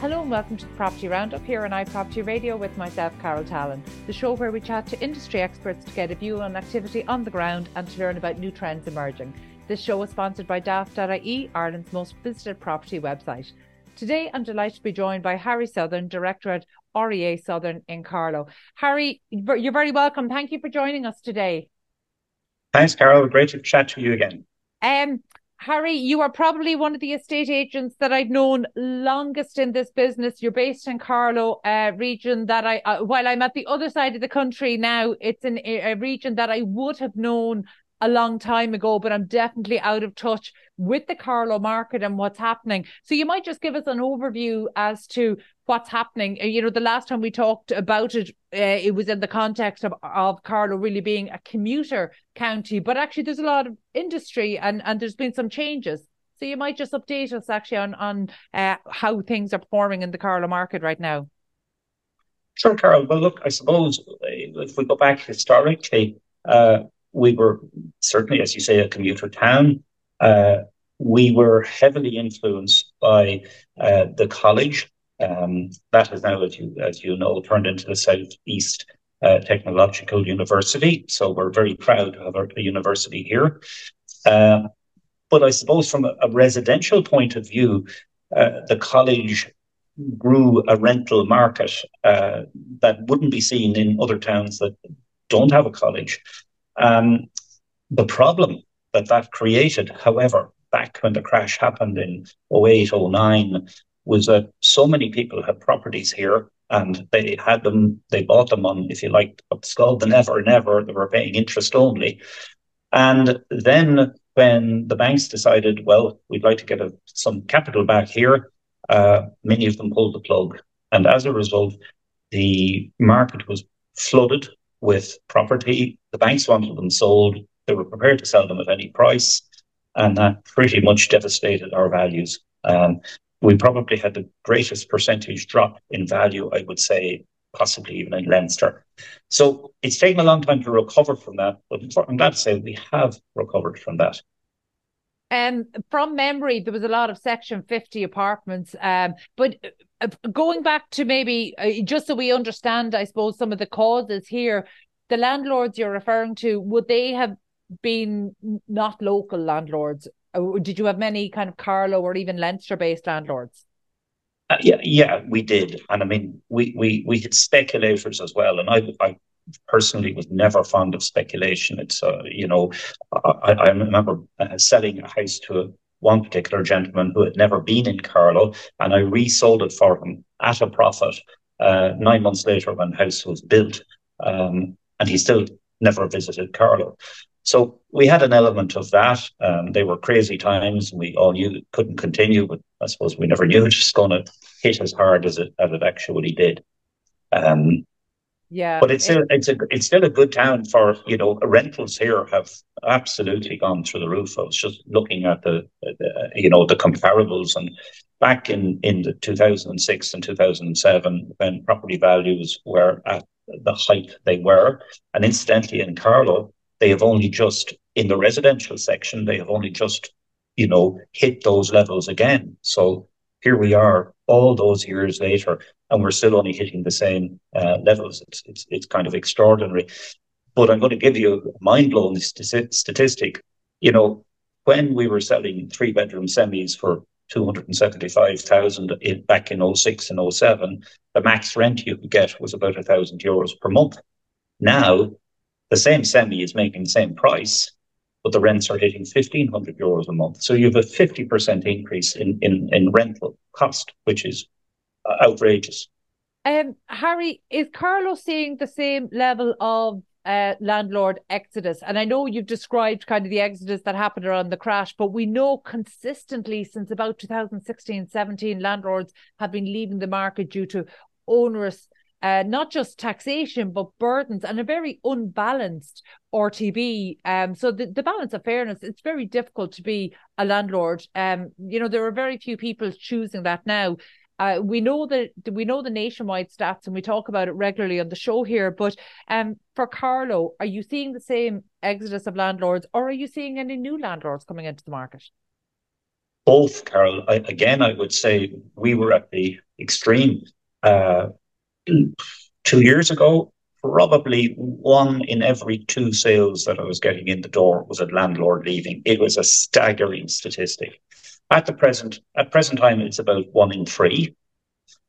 Hello and welcome to the Property Roundup here on iProperty Radio with myself, Carol Tallon, the show where we chat to industry experts to get a view on activity on the ground and to learn about new trends emerging. This show is sponsored by Daft.ie, Ireland's most visited property website. Today, I'm delighted to be joined by Harry Sothern, Director at REA Sothern in Carlow. Harry, you're very welcome. Thank you for joining us today. Thanks, Carol. Great to chat to you again. Um, Harry, you are probably one of the estate agents that I've known longest in this business. You're based in Carlow uh, region that I, uh, while I'm at the other side of the country now, it's in a, a region that I would have known a long time ago, but I'm definitely out of touch with the Carlow market and what's happening. So you might just give us an overview as to what's happening. Uh, you know, the last time we talked about it, uh, it was in the context of, of Carlow really being a commuter county, but actually there's a lot of industry and, and there's been some changes. So you might just update us actually on, on uh, how things are performing in the Carlow market right now. Sure, Carol. Well, look, I suppose uh, if we go back historically, uh, we were certainly, as you say, a commuter town. Uh, we were heavily influenced by uh, the college. Um, that has now, as you, as you know, turned into the Southeast uh, Technological University. So we're very proud to have a, a university here. Uh, but I suppose from a, a residential point of view, uh, the college grew a rental market uh, that wouldn't be seen in other towns that don't have a college. Um, the problem that that created, however, back when the crash happened in 08, 09, was that so many people had properties here and they had them, they bought them on, if you like, what's called the never never, they were paying interest only. And then when the banks decided, well, we'd like to get a, some capital back here, uh, many of them pulled the plug. And as a result, the market was flooded with property. The banks wanted them sold. They were prepared to sell them at any price. And that pretty much devastated our values. Um, we probably had the greatest percentage drop in value, I would say, possibly even in Leinster. So it's taken a long time to recover from that, but I'm glad to say we have recovered from that. Um, from memory, there was a lot of Section 50 apartments. Um, but uh, going back to maybe uh, just so we understand, I suppose, some of the causes here, the landlords you're referring to, would they have been not local landlords? Or did you have many kind of Carlow or even Leinster based landlords? Uh, yeah, yeah, we did, and I mean, we we we had speculators as well, and I I personally was never fond of speculation. It's uh, you know, I, I remember uh, selling a house to one particular gentleman who had never been in Carlow, and I resold it for him at a profit. Uh, nine months later, when the house was built, um, and he still never visited Carlow. So we had an element of that. Um, they were crazy times. We all knew it couldn't continue, but I suppose we never knew it was going to hit as hard as it as it actually did. Um, yeah, but it's still it's a it's still a good town for you know rentals here have absolutely gone through the roof. I was just looking at the, the you know the comparables and back in in the 2006 and 2007 when property values were at the height they were, and incidentally in Carlow they have only just, in the residential section, they have only just, you know, hit those levels again. So here we are all those years later, and we're still only hitting the same uh, levels. It's, it's, it's kind of extraordinary. But I'm going to give you a mind blowing statistic. You know, when we were selling three bedroom semis for 275,000 back in 06 and 07, the max rent you could get was about a thousand euros per month. Now the same semi is making the same price, but the rents are hitting 1,500 euros a month. So you have a 50% increase in, in, in rental cost, which is uh, outrageous. Um, Harry, is Carlow seeing the same level of uh, landlord exodus? And I know you've described kind of the exodus that happened around the crash, but we know consistently since about 2016 17, landlords have been leaving the market due to onerous uh, not just taxation, but burdens and a very unbalanced RTB. Um, so the, the balance of fairness, it's very difficult to be a landlord. Um, you know, there are very few people choosing that now. Uh, we know that we know the nationwide stats and we talk about it regularly on the show here. But um, for Carlow are you seeing the same exodus of landlords, or are you seeing any new landlords coming into the market? both, Carol. I, again, I would say we were at the extreme. Uh, two years ago, probably one in every two sales that I was getting in the door was a landlord leaving. It was a staggering statistic. At the present, at present time, it's about one in three.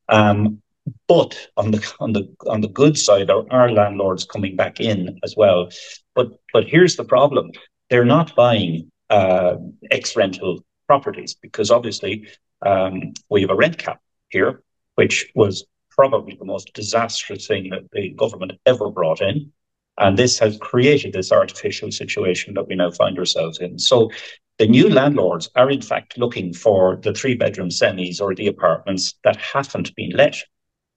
Um, but on the on the on the good side, there are landlords coming back in as well. But but here's the problem: they're not buying uh, ex rental properties because obviously um, we have a rent cap here, which was probably the most disastrous thing that the government ever brought in. And this has created this artificial situation that we now find ourselves in. So the new landlords are in fact looking for the three bedroom semis or the apartments that haven't been let.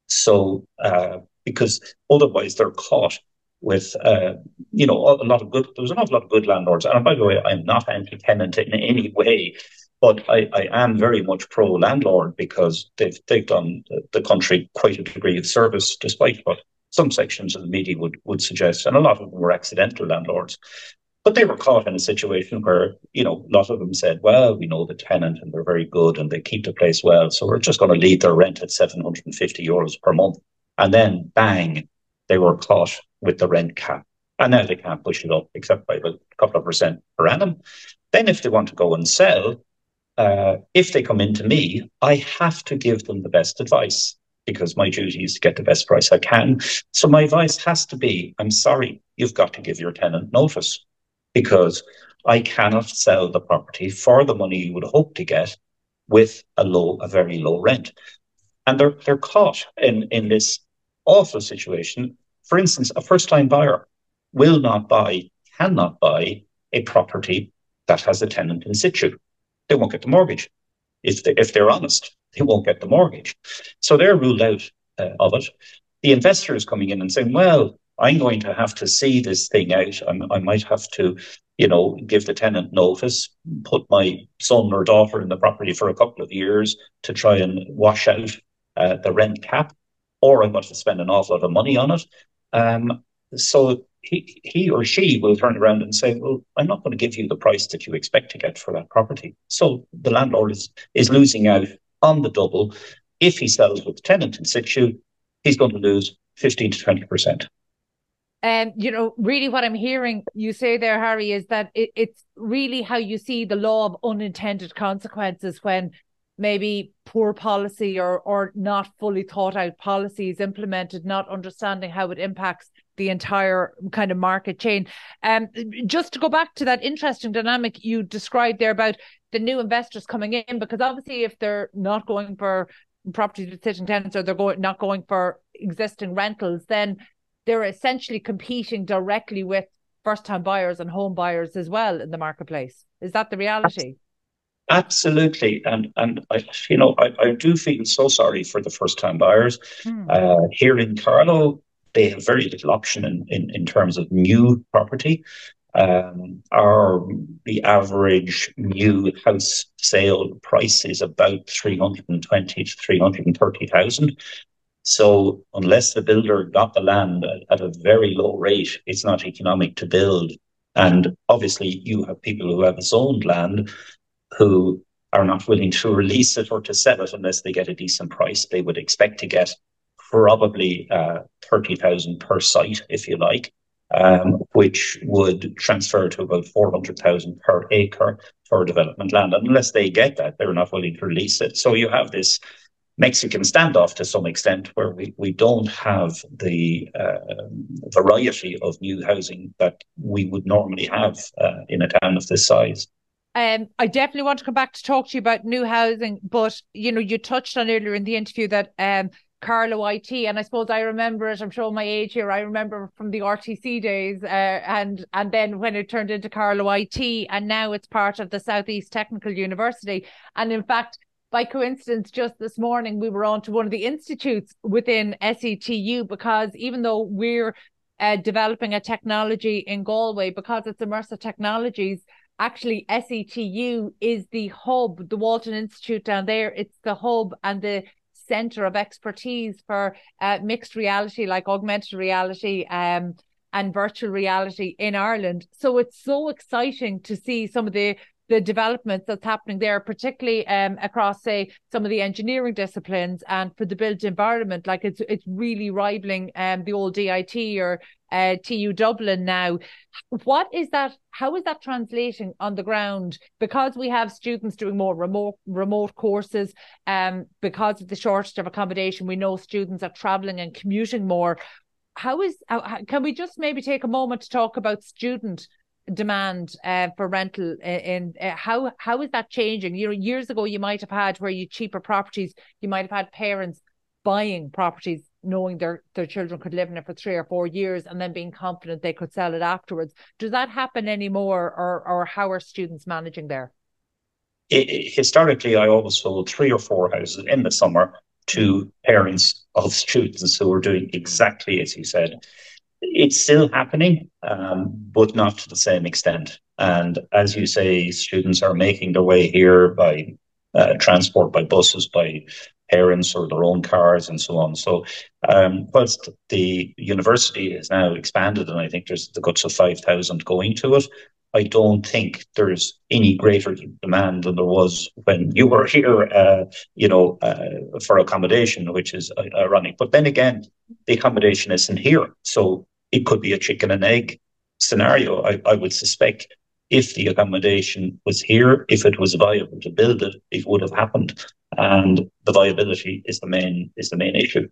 So, uh, because otherwise they're caught with, uh, you know, a lot of good, there was an awful lot of good landlords. And by the way, I'm not anti tenant in any way. But I, I am very much pro landlord because they've they've done the country quite a degree of service, despite what some sections of the media would, would suggest, and a lot of them were accidental landlords. But they were caught in a situation where, you know, a lot of them said, well, we know the tenant and they're very good and they keep the place well. So we're just going to leave their rent at 750 euros per month. And then bang, they were caught with the rent cap. And now they can't push it up except by a couple of percent per annum. Then if they want to go and sell, uh, if they come into me, I have to give them the best advice because my duty is to get the best price I can. So my advice has to be I'm sorry, you've got to give your tenant notice because I cannot sell the property for the money you would hope to get with a low, a very low rent. And they're they're caught in, in this awful situation. For instance, a first time buyer will not buy, cannot buy a property that has a tenant in situ they won't get the mortgage. If, they, if they're honest, they won't get the mortgage. So they're ruled out uh, of it. The investor is coming in and saying, well, I'm going to have to see this thing out. I'm, i might have to, you know, give the tenant notice, put my son or daughter in the property for a couple of years to try and wash out uh, the rent cap, or I'm going to spend an awful lot of money on it. Um, so he, he or she will turn around and say, well, I'm not going to give you the price that you expect to get for that property. So the landlord is, is losing out on the double. If he sells with the tenant in situ, he's going to lose 15 to 20%. And you know, really, what I'm hearing you say there, Harry, is that it, it's really how you see the law of unintended consequences when maybe poor policy or or not fully thought out policies implemented, not understanding how it impacts the entire kind of market chain. Um, just to go back to that interesting dynamic you described there about the new investors coming in, because obviously if they're not going for property with sitting tenants or they're going not going for existing rentals, then they're essentially competing directly with first time buyers and home buyers as well in the marketplace. Is that the reality? Absolutely, and and I, you know, I, I do feel so sorry for the first time buyers. Hmm. Uh, here in Carlow, they have very little option in, in, in terms of new property. Um, our the average new house sale price is about three hundred and twenty to three hundred and thirty thousand. So unless the builder got the land at, at a very low rate, it's not economic to build. And obviously, you have people who have zoned land who are not willing to release it or to sell it unless they get a decent price. They would expect to get probably uh, 30,000 per site, if you like, um, which would transfer to about 400,000 per acre for development land. And unless they get that, they're not willing to release it. So you have this Mexican standoff to some extent where we, we don't have the uh, variety of new housing that we would normally have uh, in a town of this size. Um, I definitely want to come back to talk to you about new housing, but you know, you touched on earlier in the interview that um, Carlow IT, and I suppose I remember it. I'm showing my age here. I remember from the RTC days, uh, and and then when it turned into Carlow IT, and now it's part of the Southeast Technical University. And in fact, by coincidence, just this morning we were on to one of the institutes within SETU because even though we're uh, developing a technology in Galway, because it's immersive technologies, actually SETU is the hub, the Walton Institute down there. It's the hub and the center of expertise for uh, mixed reality, like augmented reality um, and virtual reality in Ireland. So it's so exciting to see some of the the developments that's happening there, particularly um, across, say, some of the engineering disciplines and for the built environment. Like it's it's really rivaling um, the old DIT or uh, TU Dublin now. What is that? How is that translating on the ground? Because we have students doing more remote remote courses, um, because of the shortage of accommodation, we know students are traveling and commuting more. How is? How, can we just maybe take a moment to talk about student? Demand uh, for rental in, uh, how how is that changing? You know years ago you might have had where you cheaper properties you might have had parents buying properties knowing their their children could live in it for three or four years and then being confident they could sell it afterwards. Does that happen anymore or or how are students managing there? It, historically i always sold three or four houses in the summer to parents of students who were doing exactly as you said it's still happening, um, but not to the same extent. And as you say, students are making their way here by uh, transport, by buses, by parents or their own cars, and so on. So, um, whilst the university is now expanded, and I think there's the guts of five thousand going to it. I don't think there's any greater demand than there was when you were here, uh, you know, uh, for accommodation, which is ironic. But then again, the accommodation isn't here. So it could be a chicken and egg scenario. I, I would suspect if the accommodation was here, if it was viable to build it, it would have happened. And the viability is the main is the main issue.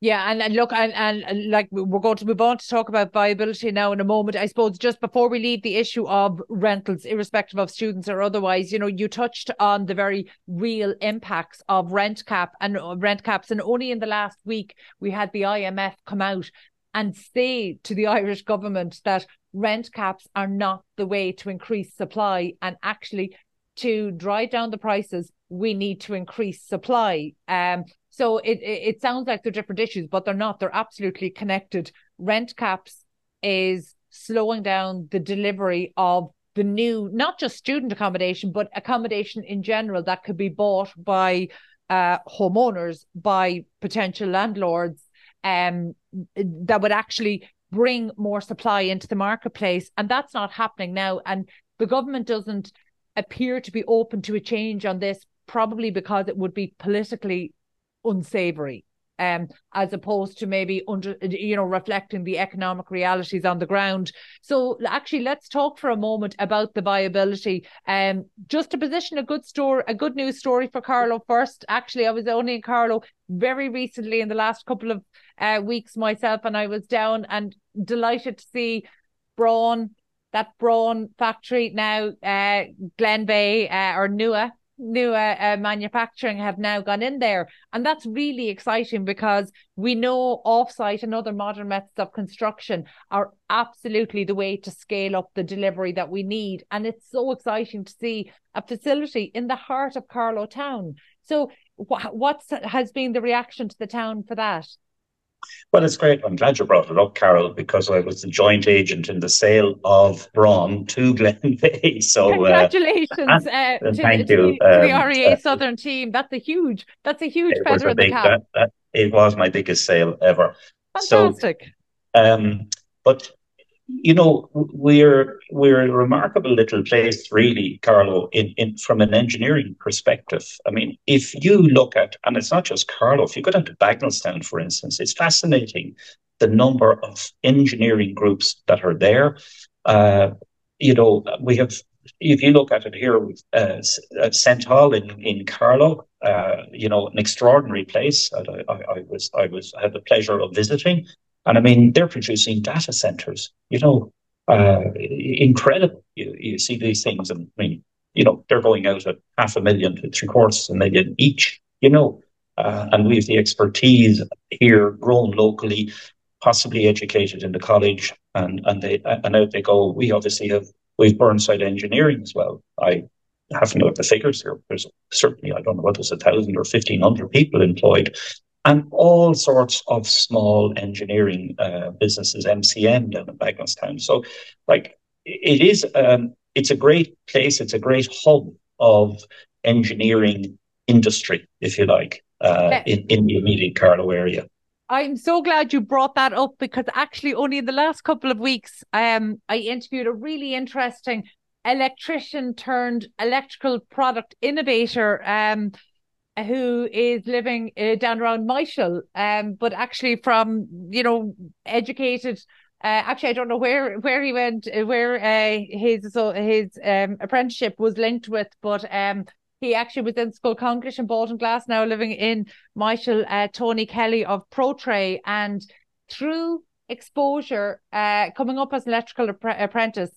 Yeah, and, and look, and, and like we're going to move on to talk about viability now in a moment. I suppose just before we leave the issue of rentals, irrespective of students or otherwise, you know, you touched on the very real impacts of rent cap and uh, rent caps, and only in the last week we had the IMF come out and say to the Irish government that rent caps are not the way to increase supply and actually to drive down the prices we need to increase supply. Um so it, it, it sounds like they're different issues but they're not. They're absolutely connected. Rent caps is slowing down the delivery of the new not just student accommodation but accommodation in general that could be bought by uh, homeowners by potential landlords. Um, that would actually bring more supply into the marketplace. And that's not happening now. And the government doesn't appear to be open to a change on this, probably because it would be politically unsavory um, as opposed to maybe under you know reflecting the economic realities on the ground. So actually, let's talk for a moment about the viability. Um, just to position a good story, a good news story for Carlow first. Actually, I was only in Carlow very recently in the last couple of uh, weeks myself, and I was down and delighted to see Braun. That Braun factory now, uh, Glenveagh uh, or Nua new uh, uh, manufacturing have now gone in there. And that's really exciting because we know offsite and other modern methods of construction are absolutely the way to scale up the delivery that we need. And it's so exciting to see a facility in the heart of Carlow town. So, wh- what has been the reaction to the town for that? Well, it's great. I'm glad you brought it up, Carol, because I was the joint agent in the sale of Braun to Glenveagh. So uh, congratulations uh, uh, to, thank to, you. To um, the REA uh, Sothern team. That's a huge. That's a huge feather in the cap. That, that, it was my biggest sale ever. Fantastic. So, um, but you know, we're we're a remarkable little place, really, Carlow, in, in from an engineering perspective. I mean, if you look at, and it's not just Carlow, if you go down to Bagenalstown, for instance, it's fascinating the number of engineering groups that are there. Uh, you know, we have, if you look at it here, uh, St. Hall in, in Carlow, uh, you know, an extraordinary place. I, I, I was, I was, I had the pleasure of visiting. And I mean, they're producing data centers, you know, uh, incredible. You, you see these things, and I mean, you know, they're going out at half a million to three quarters a million each, you know, uh, and we have the expertise here, grown locally, possibly educated in the college, and and they and out they go. We obviously have we've Burnside Engineering as well. I haven't got the figures here. There's certainly I don't know whether it's a thousand or fifteen hundred people employed and all sorts of small engineering uh, businesses, MCM down in Bagenalstown. So, like, it is, um, it's a great place. It's a great hub of engineering industry, if you like, uh, in, in the immediate Carlow area. I'm so glad you brought that up because actually only in the last couple of weeks, um, I interviewed a really interesting electrician turned electrical product innovator. Um, who is living uh, down around Michael, um, but actually from you know educated. Uh, actually, I don't know where where he went, uh, where uh, his so his um, apprenticeship was linked with, but um, he actually was in Scoil Chonglais in Baltinglass, now living in Michael uh, Tony Kelly of ProTray, and through exposure, uh, coming up as an electrical apprentice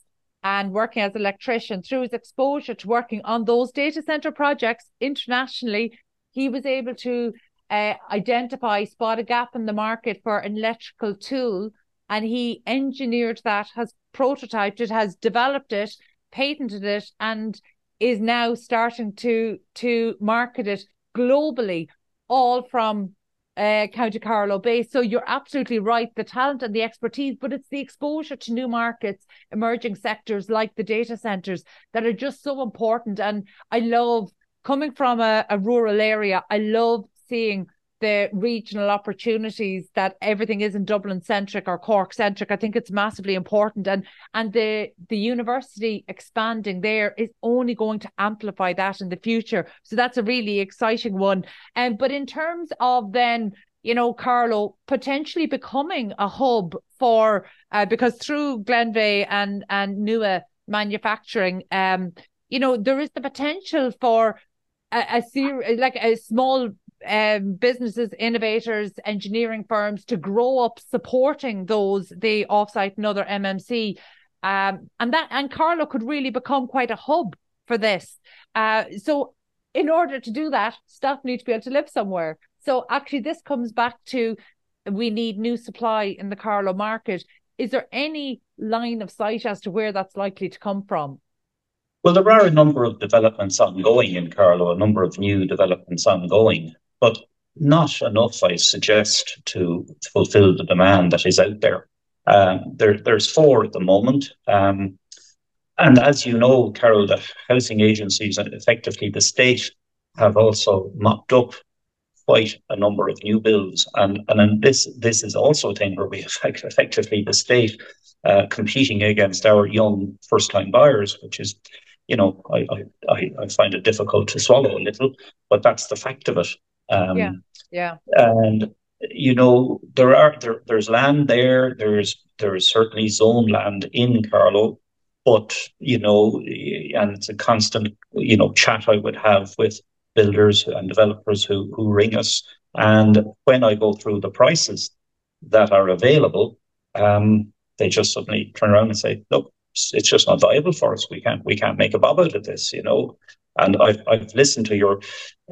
and working as an electrician, through his exposure to working on those data center projects internationally, he was able to uh, identify, spot a gap in the market for an electrical tool, and he engineered that, has prototyped it, has developed it, patented it, and is now starting to to market it globally, all from uh, County Carlow base. So you're absolutely right, the talent and the expertise, but it's the exposure to new markets, emerging sectors like the data centers that are just so important. And I love coming from a, a rural area, I love seeing the regional opportunities that everything isn't Dublin centric or Cork centric. I think it's massively important, and and the the university expanding there is only going to amplify that in the future. So that's a really exciting one. And um, but in terms of then you know, Carlow potentially becoming a hub for uh, because through Glenveagh and and Nua manufacturing, um, you know, there is the potential for a, a series like a small um, businesses, innovators, engineering firms to grow up supporting those the offsite and other MMC, um, and that and Carlow could really become quite a hub for this. Uh, so, in order to do that, staff need to be able to live somewhere. So, actually, this comes back to we need new supply in the Carlow market. Is there any line of sight as to where that's likely to come from? Well, there are a number of developments ongoing in Carlow, a number of new developments ongoing, but not enough, I suggest, to fulfill the demand that is out there. Um, there there's four at the moment. Um, and as you know, Carol, the housing agencies, and effectively the state, have also mopped up quite a number of new builds. And, and this this is also a thing where we have effectively the state uh, competing against our young first time buyers, which is you know, I, I, I find it difficult to swallow a little, but that's the fact of it. Um, yeah, yeah. And you know, there are there there's land there. There's there is certainly zone land in Carlow, but you know, and it's a constant you know chat I would have with builders and developers who who ring us. And when I go through the prices that are available, um, they just suddenly turn around and say, "Look, it's just not viable for us. We can't we can't make a bob out of this, you know. And I've I've listened to your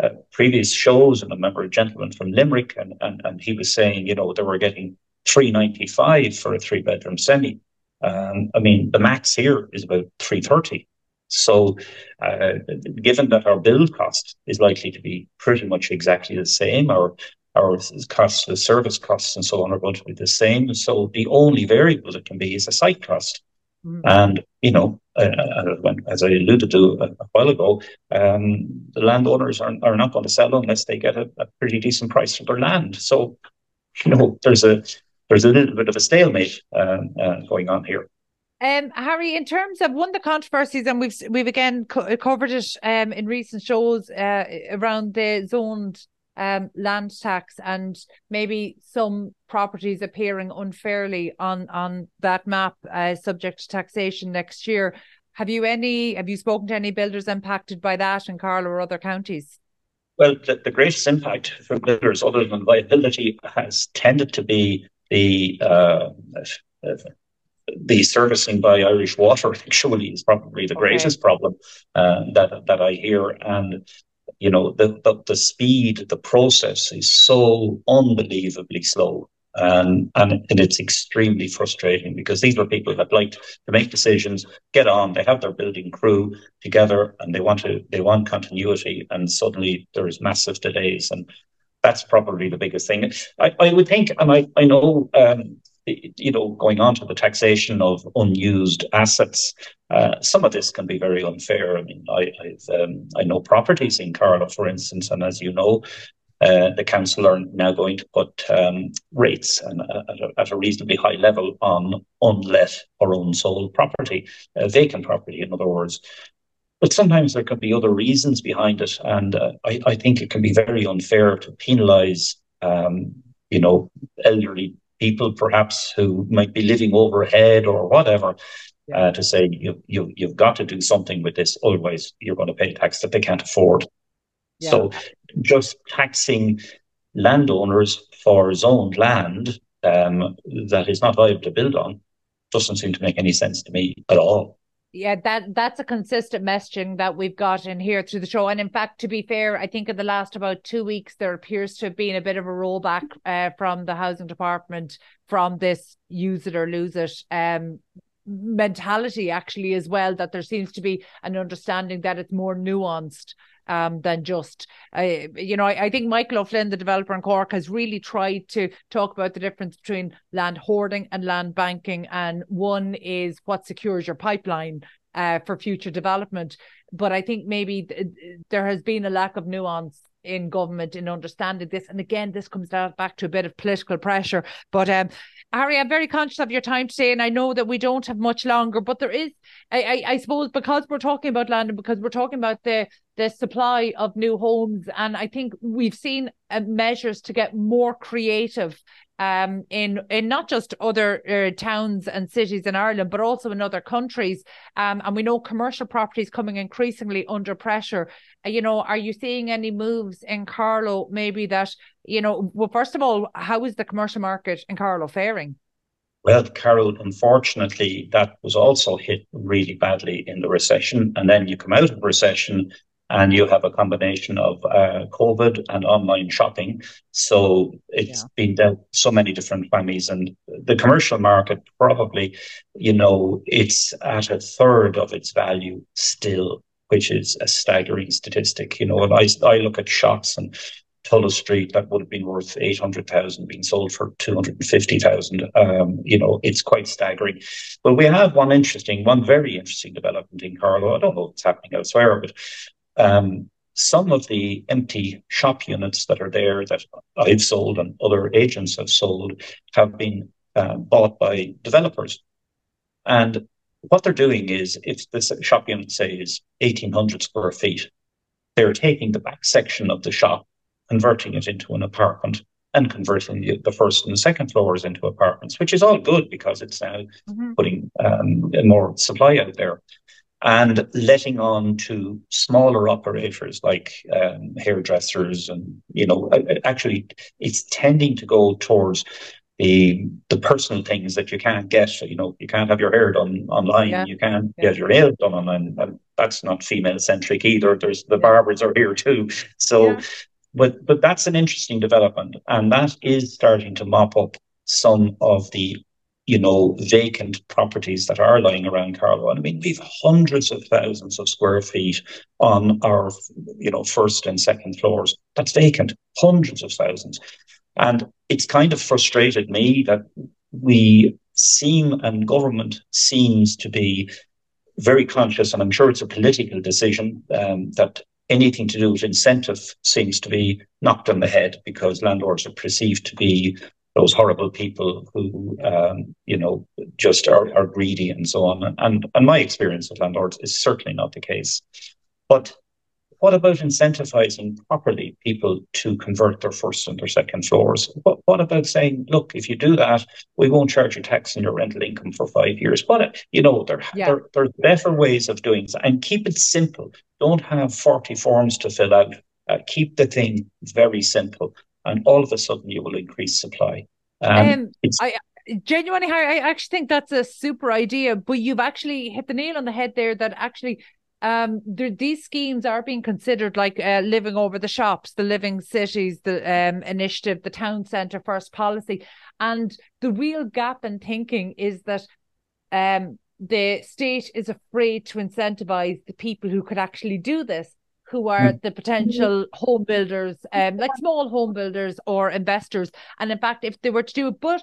uh, previous shows, and I remember a gentleman from Limerick, and, and and he was saying, you know, they were getting three ninety five for a three bedroom semi. Um, I mean, the max here is about three thirty. So, uh, given that our build cost is likely to be pretty much exactly the same, our our costs, the service costs, and so on are going to be the same. So the only variable that can be is a site cost. Mm. And, you know, uh, uh as I alluded to a, a while ago, um, the landowners are, are not going to sell unless they get a, a, pretty decent price for their land. So, you know, there's a there's a little bit of a stalemate um, uh, going on here. Um, Harry, in terms of one of the controversies, and we've we've again co- covered it um, in recent shows uh, around the zoned um, land tax and maybe some properties appearing unfairly on on that map uh, subject to taxation next year. Have you any? Have you spoken to any builders impacted by that in Carlow or other counties? Well, the, the greatest impact for builders, other than viability, has tended to be the uh, the servicing by Irish Water. Actually, is probably the okay. greatest problem uh, that that I hear, and you know, the, the, the speed, the process is so unbelievably slow. and and it's extremely frustrating because these were people that like to make decisions, get on. They have their building crew together, and they want to they want continuity. And suddenly there is massive delays, and that's probably the biggest thing. I, I would think, and I I know um, you know, going on to the taxation of unused assets, uh, some of this can be very unfair. I mean, I, um, I know properties in Carlow, for instance, and as you know, uh, the council are now going to put um, rates and, uh, at, a, at, a, reasonably high level on unlet or unsold property, uh, vacant property, in other words. But sometimes there could be other reasons behind it, and uh, I, I, think it can be very unfair to penalise, um, you know, elderly people perhaps who might be living overhead or whatever. Uh, to say you, you you've got to do something with this, otherwise you're going to pay tax that they can't afford. Yeah. So just taxing landowners for zoned land um, that is not viable to build on doesn't seem to make any sense to me at all. Yeah, that that's a consistent messaging that we've got in here through the show. And in fact, to be fair, I think in the last about two weeks there appears to have been a bit of a rollback uh, from the housing department from this use it or lose it um, mentality actually as well. That there seems to be an understanding that it's more nuanced um, than just, uh, you know, I, I, think Michael O'Flynn, the developer in Cork, has really tried to talk about the difference between land hoarding and land banking. And one is what secures your pipeline uh, for future development. But I think maybe th- there has been a lack of nuance in government in understanding this. And again, this comes back to a bit of political pressure. But um, Harry, I'm very conscious of your time today, and I know that we don't have much longer. But there is, I, I, I suppose, because we're talking about land and because we're talking about the the supply of new homes, and I think we've seen uh, measures to get more creative um, in in not just other uh, towns and cities in Ireland, but also in other countries. Um, and we know commercial properties coming increasingly under pressure. Uh, you know, are you seeing any moves in Carlow? Maybe that you know. Well, first of all, how is the commercial market in Carlow faring? Well, Carol, unfortunately, that was also hit really badly in the recession. And then you come out of recession and you have a combination of uh, COVID and online shopping. So it's yeah. been dealt so many different families, and the commercial market probably, you know, it's at a third of its value still, which is a staggering statistic. You know, and I I look at shops and. Tullow Street that would have been worth eight hundred thousand being sold for two hundred and fifty thousand. Um, you know, it's quite staggering. But we have one interesting, one very interesting development in Carlow. I don't know what's happening elsewhere, but um, some of the empty shop units that are there that I've sold and other agents have sold have been uh, bought by developers. And what they're doing is if this shop unit, say, is 1,800 square feet, they're taking the back section of the shop, converting it into an apartment and converting the, the first and the second floors into apartments, which is all good because it's now mm-hmm. putting um, more supply out there and letting on to smaller operators like um, hairdressers and you know actually it's tending to go towards the the personal things that you can't get. You know you can't have your hair done online. Yeah. you can't yeah. get your nails done online. And that's not female centric either. There's the yeah. barbers are here too. So but but that's an interesting development. And that is starting to mop up some of the you know, vacant properties that are lying around Carlow. And I mean, we've hundreds of thousands of square feet on our, you know, first and second floors. That's vacant, hundreds of thousands. And it's kind of frustrated me that we seem and government seems to be very conscious, and I'm sure it's a political decision um, that anything to do with incentive seems to be knocked on the head because landlords are perceived to be those horrible people who, um, you know, just are, are greedy and so on. And, and my experience with landlords is certainly not the case. But what about incentivizing properly people to convert their first and their second floors? What, what about saying, look, if you do that, we won't charge you tax on your rental income for five years? What, you know, there, yeah. there, there are better ways of doing it and keep it simple. Don't have 40 forms to fill out. Uh, keep the thing very simple and all of a sudden you will increase supply. Um, um, I genuinely, Harry, I actually think that's a super idea. But you've actually hit the nail on the head there. That actually, um, there, these schemes are being considered like uh, living over the shops, the living cities, the um initiative, the town centre first policy, and the real gap in thinking is that um the state is afraid to incentivize the people who could actually do this who are mm. the potential home builders, um, like small home builders or investors. And in fact, if they were to do it, but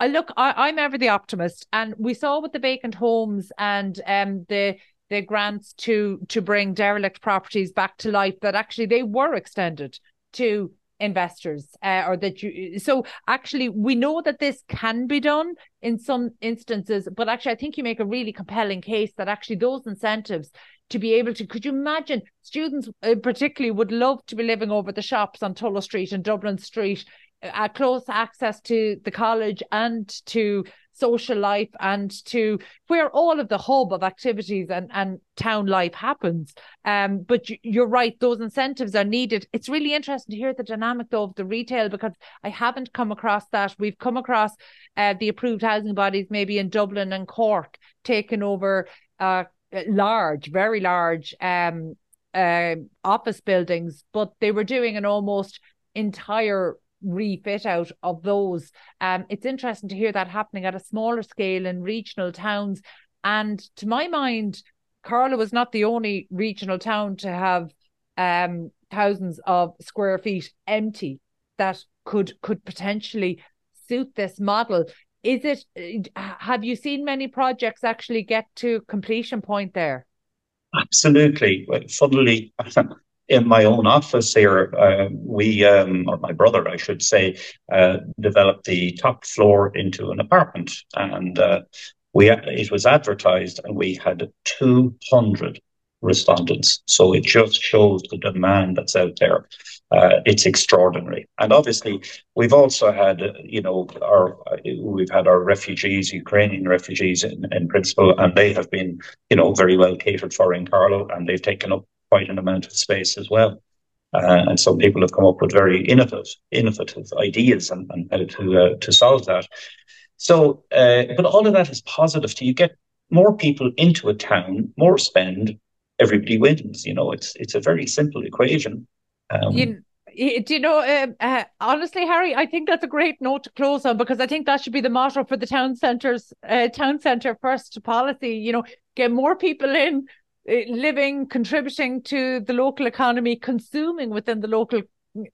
I look, I, am ever the optimist, and we saw with the vacant homes and um the the grants to to bring derelict properties back to life that actually they were extended to investors uh, or that you so actually we know that this can be done in some instances but actually i think you make a really compelling case that actually those incentives to be able to could you imagine students uh, particularly would love to be living over the shops on Tullow Street and Dublin Street uh, close access to the college and to social life and to where all of the hub of activities and, and town life happens. Um, but you, are right, those incentives are needed. It's really interesting to hear the dynamic though of the retail because I haven't come across that. We've come across uh, the approved housing bodies maybe in Dublin and Cork taking over uh, large, very large um, uh, office buildings, but they were doing an almost entire refit out of those. Um, it's interesting to hear that happening at a smaller scale in regional towns. And to my mind, Carlow was not the only regional town to have um, thousands of square feet empty that could could potentially suit this model. Is it? Have you seen many projects actually get to completion point there? Absolutely. Funnily, in my own office here, uh, we, um, or my brother, I should say, uh, developed the top floor into an apartment, and uh, we it was advertised, and we had two hundred respondents. So it just shows the demand that's out there. Uh, it's extraordinary, and obviously we've also had, you know, our we've had our refugees, Ukrainian refugees in, in principle, and they have been, you know, very well catered for in Carlow, and they've taken up quite an amount of space as well. Uh, and some people have come up with very innovative, innovative ideas and, and how to uh, to solve that. So, uh, but all of that is positive. To you get more people into a town, more spend, everybody wins. You know, it's it's a very simple equation. Um, you, do you know, uh, uh, honestly, Harry, I think that's a great note to close on because I think that should be the motto for the town centres, uh, town centre first policy. You know, get more people in, living, contributing to the local economy, consuming within the local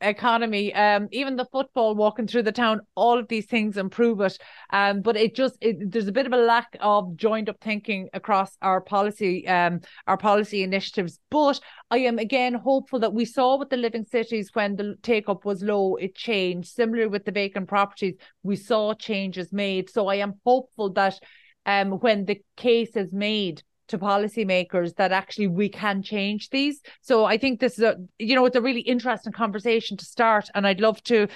economy um even the football walking through the town all of these things improve it. Um but it just it, there's a bit of a lack of joined up thinking across our policy um our policy initiatives. But i am again hopeful that we saw with the living cities when the take up was low it changed. Similar with the vacant properties we saw changes made. So i am hopeful that um when the case is made to policymakers that actually we can change these. So I think this is a you know it's a really interesting conversation to start, and I'd love to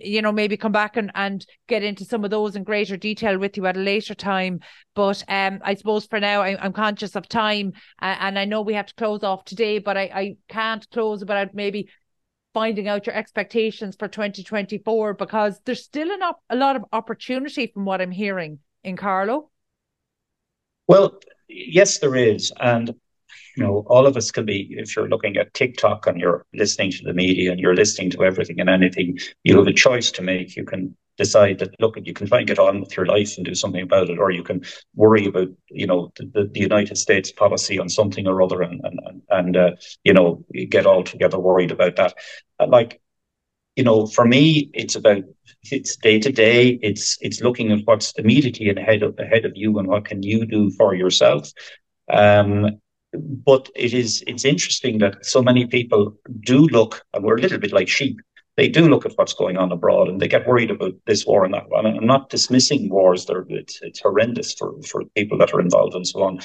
you know maybe come back and, and get into some of those in greater detail with you at a later time but um i suppose for now I, am conscious of time uh, and i know we have to close off today but i, I can't close without maybe finding out your expectations for 2024 because there's still an op- a lot of opportunity from what i'm hearing in Carlow. well yes, there is. And, you know, all of us can be, if you're looking at TikTok and you're listening to the media and you're listening to everything and anything, you have a choice to make. You can decide that, look, you can try and get on with your life and do something about it, or you can worry about, you know, the, the United States policy on something or other and, and, and uh, you know, get all together worried about that. Like, you know, for me, it's about it's day to day. It's it's looking at what's immediately ahead of ahead of you and what can you do for yourself. Um, but it is it's interesting that so many people do look, and we're a little bit like sheep. They do look at what's going on abroad, and they get worried about this war and that one. And I'm not dismissing wars; they're it's, it's horrendous for for people that are involved and so on.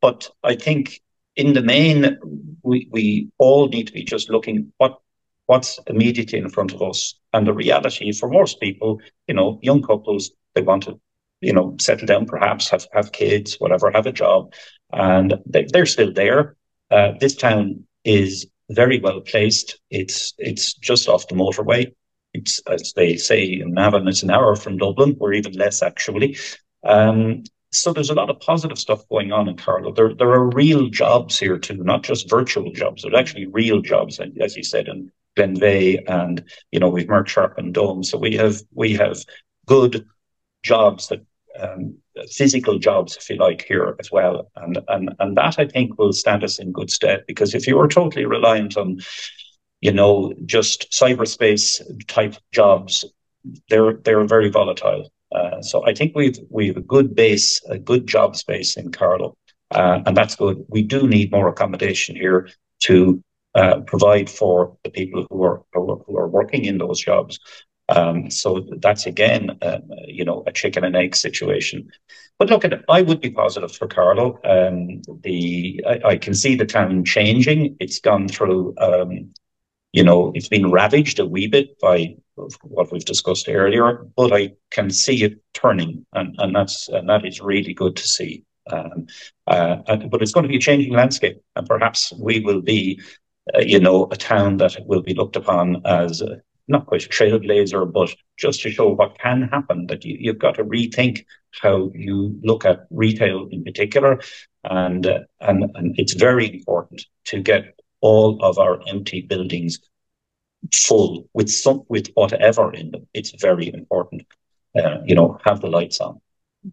But I think in the main, we we all need to be just looking what what's immediately in front of us. And the reality for most people, you know, young couples, they want to, you know, settle down, perhaps have, have kids, whatever, have a job, and they, they're still there. Uh, this town is very well placed. It's it's just off the motorway. It's as they say in Navan, it's an hour from Dublin, or even less actually. Um, so there's a lot of positive stuff going on in Carlow. There there are real jobs here too, not just virtual jobs. There's actually real jobs, as you said, in Glenveagh and you know we've Merck Sharp and Dohme. So we have we have good jobs that um, physical jobs, if you like, here as well, and and and that I think will stand us in good stead because if you were totally reliant on you know just cyberspace type jobs, they're they're very volatile. Uh, so I think we've we've a good base, a good job space in Carlow, uh, and that's good. We do need more accommodation here to uh, provide for the people who are, who are working in those jobs. Um, so that's again, um, you know, a chicken and egg situation. But look, at I would be positive for Carlow. Um, the I, I, can see the town changing. It's gone through, um, you know, it's been ravaged a wee bit by what we've discussed earlier, but I can see it turning, and, and that's and that is really good to see. Um, uh, but it's going to be a changing landscape, and perhaps we will be, uh, you know, a town that will be looked upon as a, not quite a trailblazer, but just to show what can happen. That you, have got to rethink how you look at retail in particular, and uh, and and it's very important to get all of our empty buildings full with some with whatever in them. It's very important. Uh, you know, have the lights on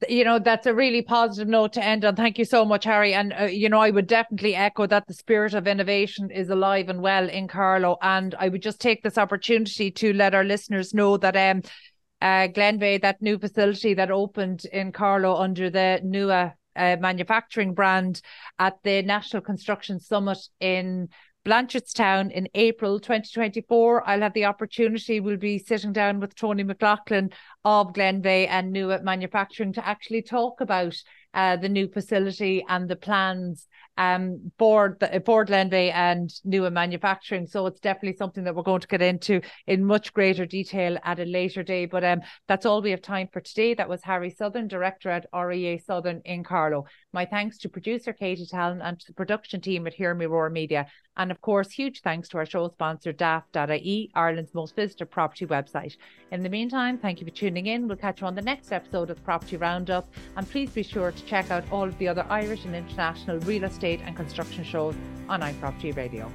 you know that's a really positive note to end on. Thank you so much harry. And uh, you know i would definitely echo that the spirit of innovation is alive and well in Carlow. And i would just take this opportunity to let our listeners know that um uh that new facility that opened in Carlow under the nua uh, manufacturing brand at the national construction summit in Blanchardstown in April 2024. I'll have the opportunity, we'll be sitting down with Tony McLaughlin of Glenveagh and Nua Manufacturing to actually talk about uh, the new facility and the plans um, the for Glenveagh and Nua Manufacturing. So it's definitely something that we're going to get into in much greater detail at a later day. But um, that's all we have time for today. That was Harry Sothern, director at REA Sothern in Carlow. My thanks to producer Katie Tallon and to the production team at Hear Me Roar Media. And of course, huge thanks to our show sponsor, daft.ie, Ireland's most visited property website. In the meantime, thank you for tuning in. We'll catch you on the next episode of Property Roundup. And please be sure to check out all of the other Irish and international real estate and construction shows on iProperty Radio.